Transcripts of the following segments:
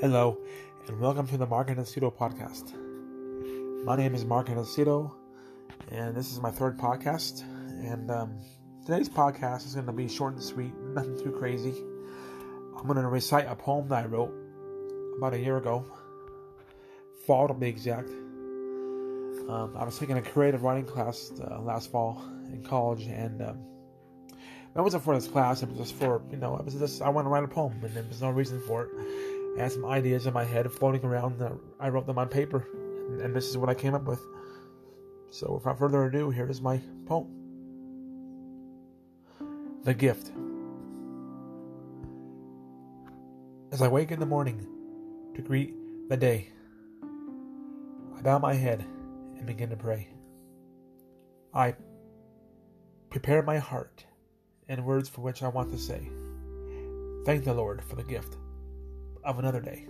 Hello, and welcome to the Mark Anacito podcast. My name is Mark Anacito, and this is my third podcast. And um, today's podcast is going to be short and sweet, nothing too crazy. I'm going to recite a poem that I wrote about a year ago, fall to be exact. Um, I was taking a creative writing class uh, last fall in college, and um, it wasn't for this class. It was just for you know, it was just I want to write a poem, and there was no reason for it. I had some ideas in my head floating around. I wrote them on paper, and, and this is what I came up with. So, without further ado, here is my poem The Gift. As I wake in the morning to greet the day, I bow my head and begin to pray. I prepare my heart and words for which I want to say. Thank the Lord for the gift of another day.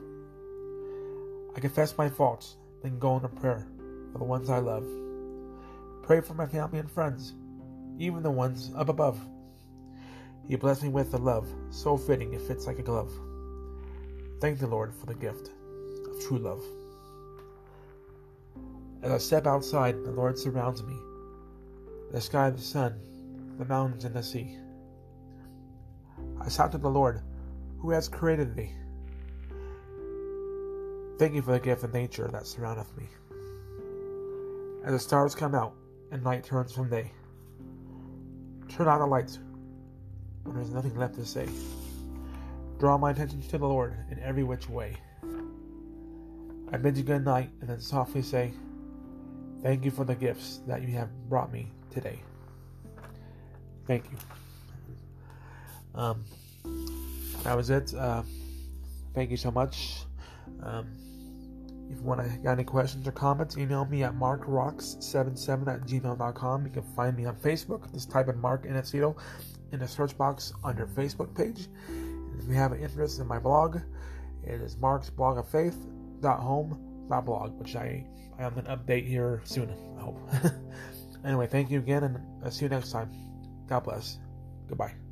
I confess my faults, then go into prayer for the ones I love. Pray for my family and friends, even the ones up above. He blessed me with a love so fitting it fits like a glove. Thank the Lord for the gift of true love. As I step outside, the Lord surrounds me. The sky, the sun, the mountains, and the sea. I shout to the Lord, who has created thee. Thank you for the gift of nature that surroundeth me. As the stars come out and night turns from day, turn out the lights when there's nothing left to say. Draw my attention to the Lord in every which way. I bid you good night and then softly say, Thank you for the gifts that you have brought me today. Thank you. Um, that was it. Uh, thank you so much. Um, if you want to got any questions or comments, email me at markrocks77 at gmail.com. You can find me on Facebook. Just type in Mark Anacito in the search box on your Facebook page. If you have an interest in my blog, it is Mark's blog of faith.home.blog, which I, I am to update here soon, I hope. anyway, thank you again, and I'll see you next time. God bless. Goodbye.